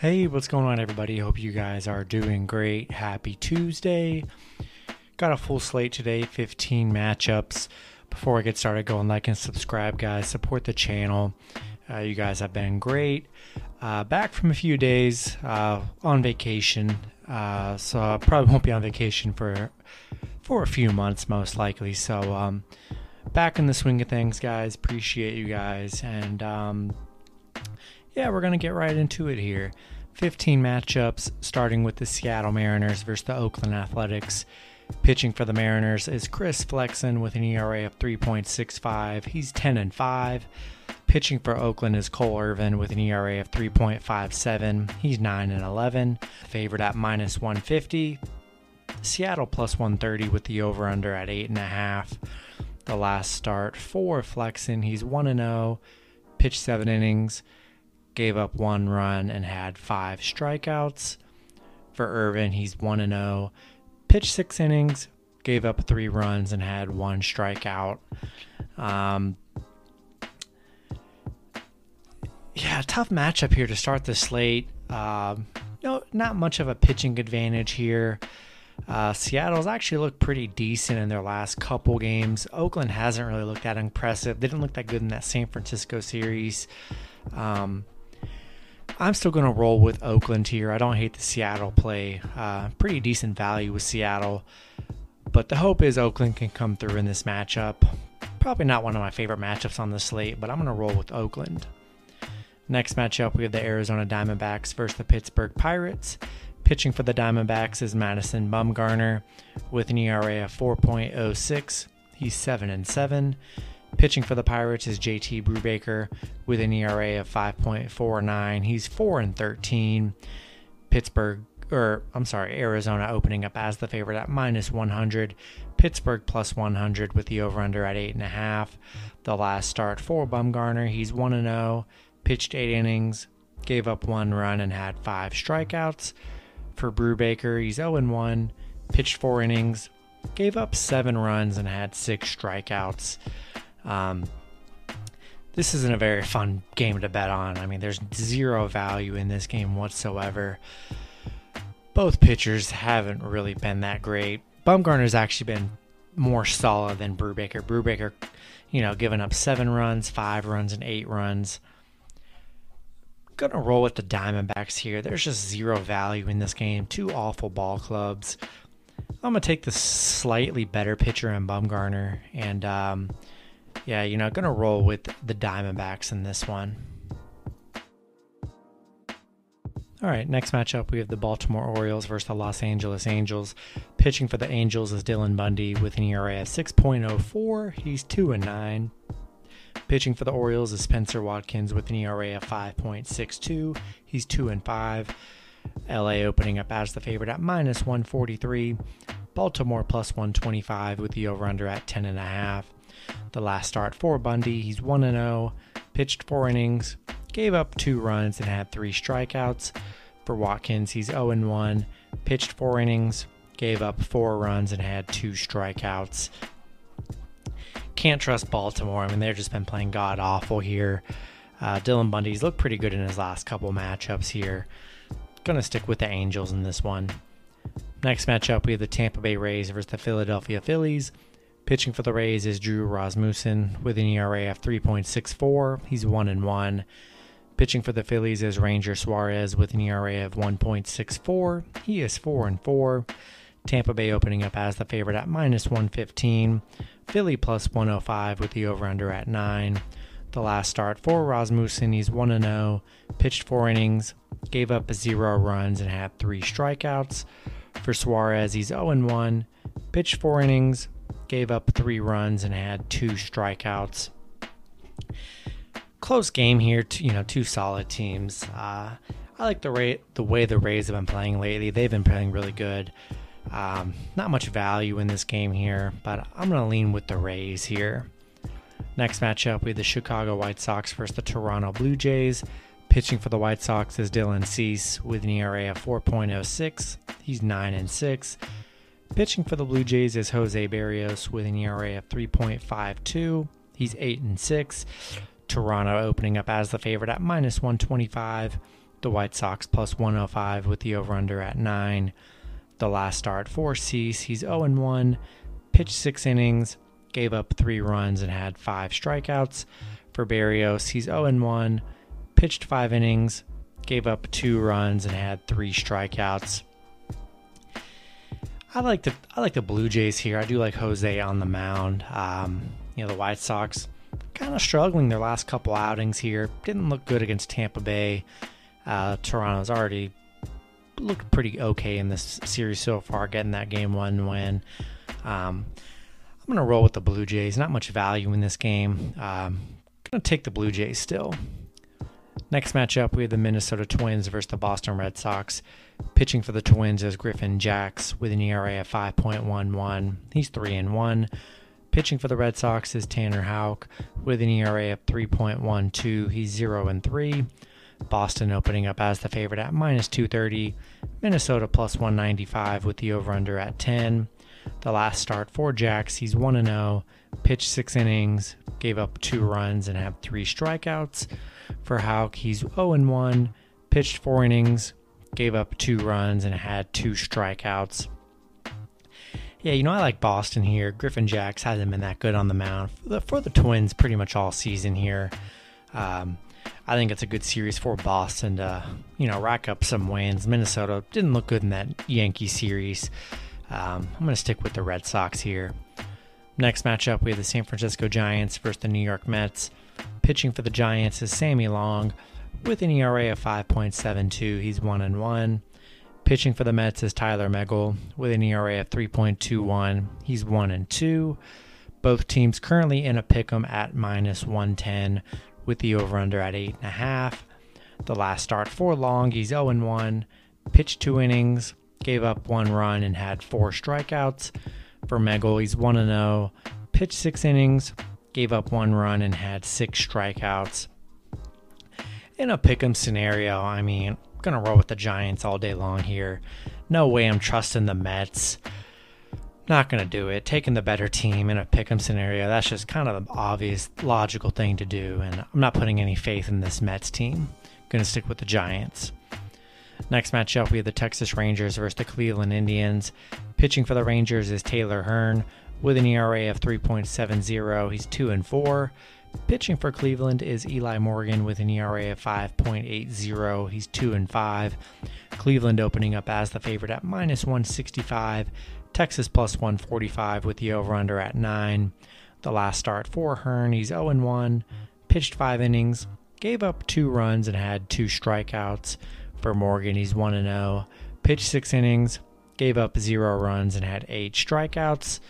Hey, what's going on, everybody? Hope you guys are doing great. Happy Tuesday. Got a full slate today, 15 matchups. Before I get started, go and like and subscribe, guys. Support the channel. Uh, you guys have been great. Uh, back from a few days uh, on vacation, uh, so I probably won't be on vacation for for a few months, most likely. So, um, back in the swing of things, guys. Appreciate you guys, and um, yeah, we're going to get right into it here. 15 matchups, starting with the Seattle Mariners versus the Oakland Athletics. Pitching for the Mariners is Chris Flexen with an ERA of 3.65. He's 10 and 5. Pitching for Oakland is Cole Irvin with an ERA of 3.57. He's 9 and 11. Favored at minus 150. Seattle plus 130 with the over under at 8.5. The last start for Flexen, he's 1 and 0. Pitched 7 innings gave up one run and had five strikeouts. For Irvin, he's 1 0. Pitched six innings, gave up three runs, and had one strikeout. Um, yeah, tough matchup here to start the slate. Um, no, not much of a pitching advantage here. Uh, Seattle's actually looked pretty decent in their last couple games. Oakland hasn't really looked that impressive. They didn't look that good in that San Francisco series. Um, I'm still going to roll with Oakland here. I don't hate the Seattle play. Uh, pretty decent value with Seattle. But the hope is Oakland can come through in this matchup. Probably not one of my favorite matchups on the slate, but I'm going to roll with Oakland. Next matchup, we have the Arizona Diamondbacks versus the Pittsburgh Pirates. Pitching for the Diamondbacks is Madison Bumgarner with an ERA of 4.06. He's 7 and 7. Pitching for the Pirates is JT Brubaker with an ERA of 5.49. He's 4 and 13. Pittsburgh or I'm sorry, Arizona opening up as the favorite at minus 100. Pittsburgh plus 100 with the over under at 8.5. The last start for Bumgarner, he's 1 0, pitched 8 innings, gave up one run, and had 5 strikeouts. For Brubaker, he's 0 1, pitched 4 innings, gave up 7 runs, and had 6 strikeouts. Um, this isn't a very fun game to bet on. I mean, there's zero value in this game whatsoever. Both pitchers haven't really been that great. Bumgarner's actually been more solid than Brubaker. Brubaker, you know, giving up seven runs, five runs, and eight runs. Gonna roll with the Diamondbacks here. There's just zero value in this game. Two awful ball clubs. I'm gonna take the slightly better pitcher in Bumgarner and um, yeah, you're not gonna roll with the Diamondbacks in this one. All right, next matchup we have the Baltimore Orioles versus the Los Angeles Angels. Pitching for the Angels is Dylan Bundy with an ERA of 6.04. He's 2 and 9. Pitching for the Orioles is Spenser Watkins with an ERA of 5.62. He's 2 and 5. LA opening up as the favorite at minus 143. Baltimore plus 125 with the over under at 10.5 the last start for Bundy. He's 1 0, pitched four innings, gave up two runs, and had three strikeouts. For Watkins, he's 0 1, pitched four innings, gave up four runs, and had two strikeouts. Can't trust Baltimore. I mean, they've just been playing god awful here. Uh, Dylan Bundy's looked pretty good in his last couple matchups here. Gonna stick with the Angels in this one. Next matchup, we have the Tampa Bay Rays versus the Philadelphia Phillies. Pitching for the Rays is Drew Rasmussen with an ERA of 3.64. He's 1 and 1. Pitching for the Phillies is Ranger Suarez with an ERA of 1.64. He is 4 and 4. Tampa Bay opening up as the favorite at minus 115. Philly plus 105 with the over under at 9. The last start for Rasmussen, he's 1 0, pitched 4 innings, gave up 0 runs, and had 3 strikeouts. For Suarez, he's 0 1, pitched 4 innings, gave up three runs and had two strikeouts. Close game here, you know, two solid teams. Uh, I like the rate, the way the Rays have been playing lately. They've been playing really good. Um, not much value in this game here, but I'm going to lean with the Rays here. Next matchup, we have the Chicago White Sox versus the Toronto Blue Jays. Pitching for the White Sox is Dylan Cease with an ERA of 4.06. He's 9 and 6. Pitching for the Blue Jays is Jose Berrios with an ERA of 3.52. He's 8 and 6. Toronto opening up as the favorite at minus 125. The White Sox plus 105 with the over under at 9. The last start for Cease, he's 0 and 1, pitched six innings, gave up three runs, and had five strikeouts. For Berrios, he's 0 and 1, pitched five innings, gave up two runs, and had three strikeouts. I like the I like the Blue Jays here. I do like Jose on the mound. Um, you know the White Sox kind of struggling their last couple outings here. Didn't look good against Tampa Bay. Uh, Toronto's already looked pretty okay in this series so far, getting that game one win. Um, I'm gonna roll with the Blue Jays. Not much value in this game. Um, gonna take the Blue Jays still. Next matchup, we have the Minnesota Twins versus the Boston Red Sox. Pitching for the Twins is Griffin Jax with an ERA of 5.11. He's 3 and 1. Pitching for the Red Sox is Tanner Houck with an ERA of 3.12. He's 0 and 3. Boston opening up as the favorite at minus 230. Minnesota plus 195 with the over under at 10. The last start for Jax, he's 1 0, pitched six innings, gave up two runs, and had three strikeouts. For Houck, he's 0 1, pitched four innings, gave up two runs, and had two strikeouts. Yeah, you know, I like Boston here. Griffin Jax hasn't been that good on the mound for the, for the Twins pretty much all season here. Um, I think it's a good series for Boston to, you know, rack up some wins. Minnesota didn't look good in that Yankee series. Um, I'm going to stick with the Red Sox here. Next matchup, we have the San Francisco Giants versus the New York Mets. Pitching for the Giants is Sammy Long with an ERA of 5.72. He's 1 and 1. Pitching for the Mets is Tylor Megill with an ERA of 3.21. He's 1 and 2. Both teams currently in a pick 'em at minus 110 with the over under at 8.5. The last start for Long, he's 0 1, pitched two innings, gave up one run, and had four strikeouts. For Megill, he's 1 0, pitched six innings, gave up one run, and had six strikeouts. In a pick 'em scenario, I mean, I'm to roll with the Giants all day long here. No way I'm trusting the Mets. Not to do it. Taking the better team in a pick 'em scenario, that's just kind of the obvious, logical thing to do. And I'm not putting any faith in this Mets team. To stick with the Giants. Next matchup, we have the Texas Rangers versus the Cleveland Indians. Pitching for the Rangers is Taylor Hearn with an ERA of 3.70. He's 2 and 4. Pitching for Cleveland is Eli Morgan with an ERA of 5.80. He's 2 and 5. Cleveland opening up as the favorite at minus 165. Texas plus 145 with the over under at 9. The last start for Hearn, he's 0 1, pitched 5 innings, gave up 2 runs, and had 2 strikeouts. For Morgan, he's 1 0, pitched 6 innings, gave up 0 runs, and had 8 strikeouts.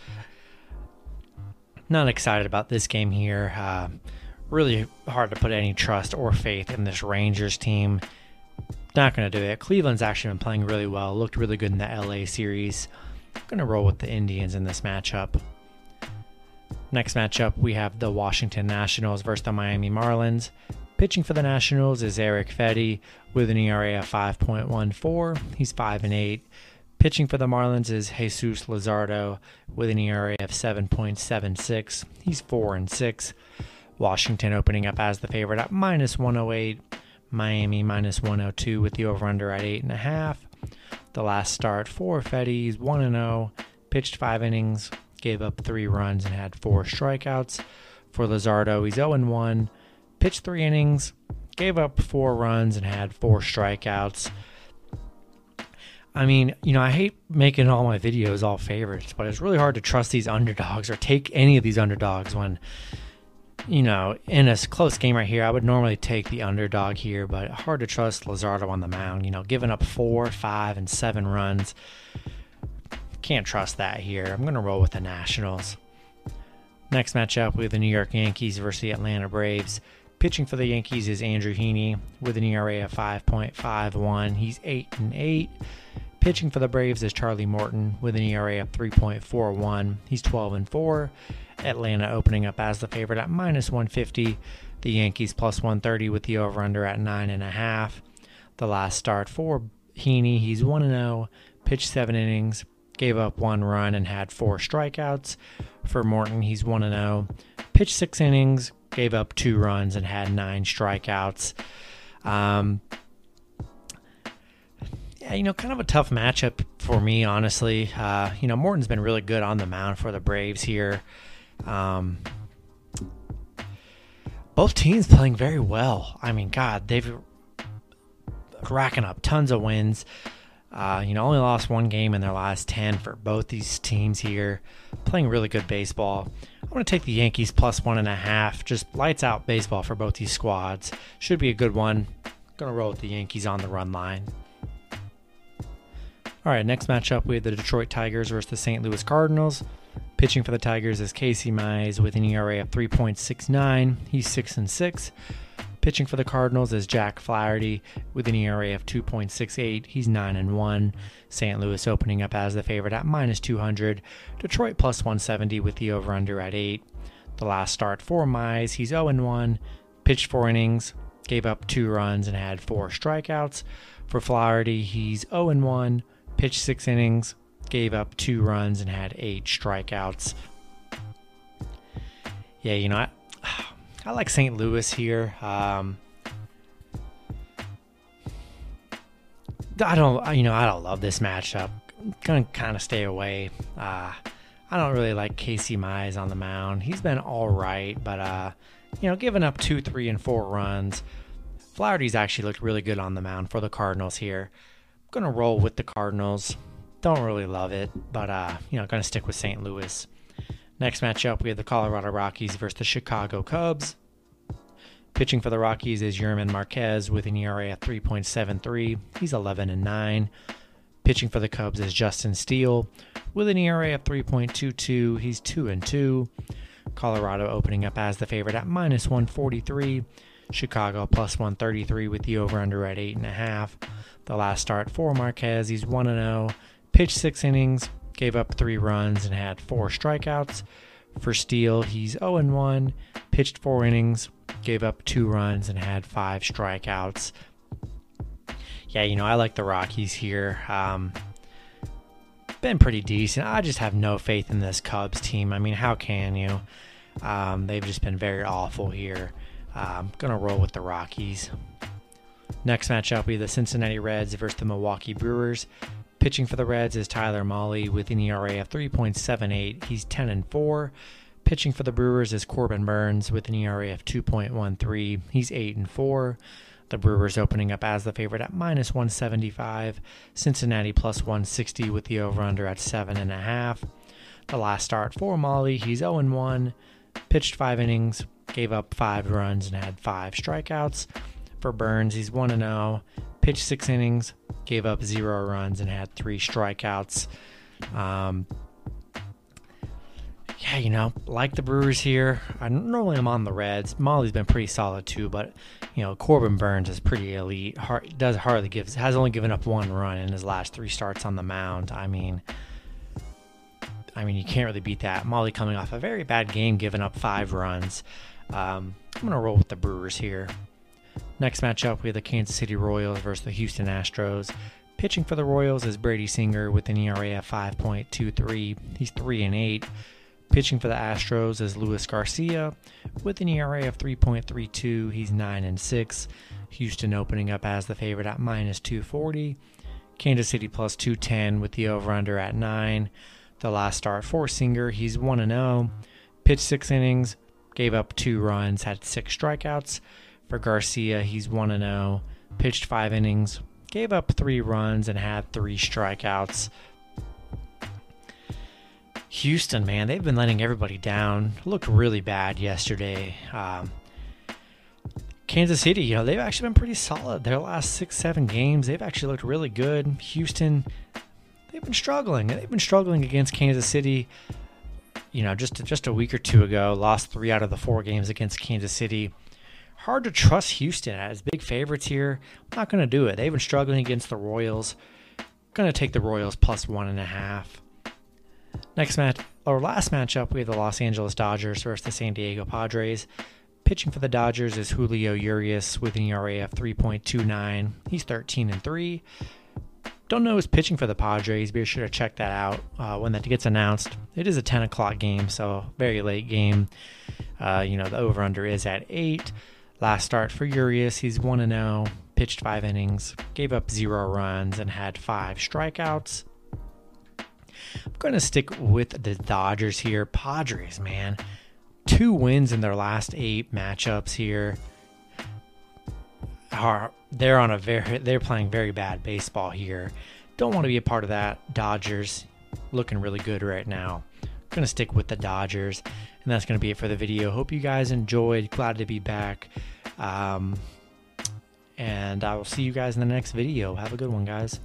Not excited about this game here. Uh, really hard to put any trust or faith in this Rangers team. Not going to do it. Cleveland's actually been playing really well, looked really good in the LA series. Going to roll with the Indians in this matchup. Next matchup, we have the Washington Nationals versus the Miami Marlins. Pitching for the Nationals is Erick Fedde with an ERA of 5.14. He's 5 and 8. Pitching for the Marlins is Jesus Luzardo with an ERA of 7.76. He's 4 and 6. Washington opening up as the favorite at minus 108. Miami minus 102 with the over under at 8.5. The last start for Fedde, 1 0, pitched five innings, gave up three runs, and had four strikeouts. For Luzardo, he's 0 1, pitched three innings, gave up four runs, and had four strikeouts. I mean, you know, I hate making all my videos all favorites, but it's really hard to trust these underdogs or take any of these underdogs when you know, in a close game right here, I would normally take the underdog here, but hard to trust Luzardo on the mound. You know, giving up four, five, and seven runs. Can't trust that here. I'm going to roll with the Nationals. Next matchup, we have the New York Yankees versus the Atlanta Braves. Pitching for the Yankees is Andrew Heaney with an ERA of 5.51. He's 8 and 8. Pitching for the Braves is Charlie Morton with an ERA of 3.41. He's 12 and 4. Atlanta opening up as the favorite at minus 150. The Yankees plus 130 with the over under at 9.5. The last start for Heaney, he's 1 0, pitched seven innings, gave up one run, and had four strikeouts. For Morton, he's 1 0, pitched six innings, gave up two runs, and had nine strikeouts. Um, Yeah, you know, kind of a tough matchup for me, honestly. Uh, you know, Morton's been really good on the mound for the Braves here. Um, both teams playing very well. I mean, God, they've racking up tons of wins. Uh, you know, only lost one game in their last 10 for both these teams here. Playing really good baseball. I'm going to take the Yankees plus one and a half. Just lights out baseball for both these squads. Should be a good one. Going to roll with the Yankees on the run line. All right, next matchup we have the Detroit Tigers versus the St. Louis Cardinals. Pitching for the Tigers is Casey Mize with an ERA of 3.69. He's 6 and 6. Pitching for the Cardinals is Jack Flaherty with an ERA of 2.68. He's 9 and 1. St. Louis opening up as the favorite at minus 200. Detroit plus 170 with the over under at 8. The last start for Mize, he's 0 and 1. Pitched 4 innings, gave up 2 runs and had 4 strikeouts. For Flaherty, he's 0 and 1. Pitched 6 innings, gave up 2 runs and had 8 strikeouts. Yeah, you know, I, I like St. Louis here. Um, I don't, you know, I don't love this matchup. I'm gonna kind of stay away. Uh, I don't really like Casey Mize on the mound. He's been all right, but uh, you know, giving up two, three, and four runs. Flaherty's actually looked really good on the mound for the Cardinals here. I'm gonna roll with the Cardinals. Don't really love it, but uh, you know, gonna stick with St. Louis. Next matchup, we have the Colorado Rockies versus the Chicago Cubs. Pitching for the Rockies is German Marquez with an ERA of 3.73. He's 11 and 9. Pitching for the Cubs is Justin Steele with an ERA of 3.22. He's 2 and 2. Colorado opening up as the favorite at minus 143. Chicago plus 133 with the over under at 8.5. The last start for Marquez, he's 1 0. Pitched six innings, gave up three runs, and had four strikeouts. For Steele, he's 0 1, pitched four innings, gave up two runs, and had five strikeouts. Yeah, you know, I like the Rockies here. Um, been pretty decent. I just have no faith in this Cubs team. I mean, how can you? Um, they've just been very awful here. I'm um, going to roll with the Rockies. Next matchup will be the Cincinnati Reds versus the Milwaukee Brewers. Pitching for the Reds is Tyler Mahle with an ERA of 3.78. He's 10 and 4. Pitching for the Brewers is Corbin Burnes with an ERA of 2.13. He's 8 and 4. The Brewers opening up as the favorite at minus 175. Cincinnati plus 160 with the over under at 7.5. The last start for Mahle, he's 0 1. Pitched 5 innings, gave up 5 runs, and had 5 strikeouts. For Burnes, he's 1 0 pitched six innings, gave up zero runs, and had three strikeouts. Um, yeah, you know, like the Brewers here. I normally am on the Reds. Mahle's been pretty solid too, but you know, Corbin Burnes is pretty elite. Hard, does hardly gives has only given up one run in his last three starts on the mound. I mean, I mean, you can't really beat that. Mahle coming off a very bad game, giving up five runs. Um, I'm gonna roll with the Brewers here. Next matchup, we have the Kansas City Royals versus the Houston Astros. Pitching for the Royals is Brady Singer with an ERA of 5.23. He's 3 and 8. Pitching for the Astros is Luis Garcia with an ERA of 3.32. He's 9 and 6. Houston opening up as the favorite at minus 240. Kansas City plus 210 with the over under at 9. The last start for Singer, he's 1 and 0. Pitched 6 innings, gave up 2 runs, had 6 strikeouts. For Garcia, he's 1 0, pitched five innings, gave up three runs, and had three strikeouts. Houston, man, they've been letting everybody down. Looked really bad yesterday. Um, Kansas City, you know, they've actually been pretty solid. Their last six, seven games, they've actually looked really good. Houston, they've been struggling. They've been struggling against Kansas City. You know, just just a week or two ago, lost three out of the four games against Kansas City hard to trust Houston as big favorites here. I'm not going to do it. They've been struggling against the Royals. Going to take the Royals plus one and a half. Next match, or last matchup, we have the Los Angeles Dodgers versus the San Diego Padres. Pitching for the Dodgers is Julio Urias with an ERA of 3.29. He's 13 and 3. Don't know who's pitching for the Padres. Be sure to check that out uh, when that gets announced. It is a 10 o'clock game, so very late game. Uh, you know, the over under is at 8. Last start for Urias, he's 1 0. pitched five innings, gave up zero runs, and had five strikeouts. I'm going to stick with the Dodgers here. Padres, man. Two wins in their last eight matchups here. Are they're on a very they're playing very bad baseball here. Don't want to be a part of that. Dodgers looking really good right now. Going to stick with the Dodgers, and that's going to be it for the video. Hope you guys enjoyed. Glad to be back. Um, and I will see you guys in the next video. Have a good one, guys.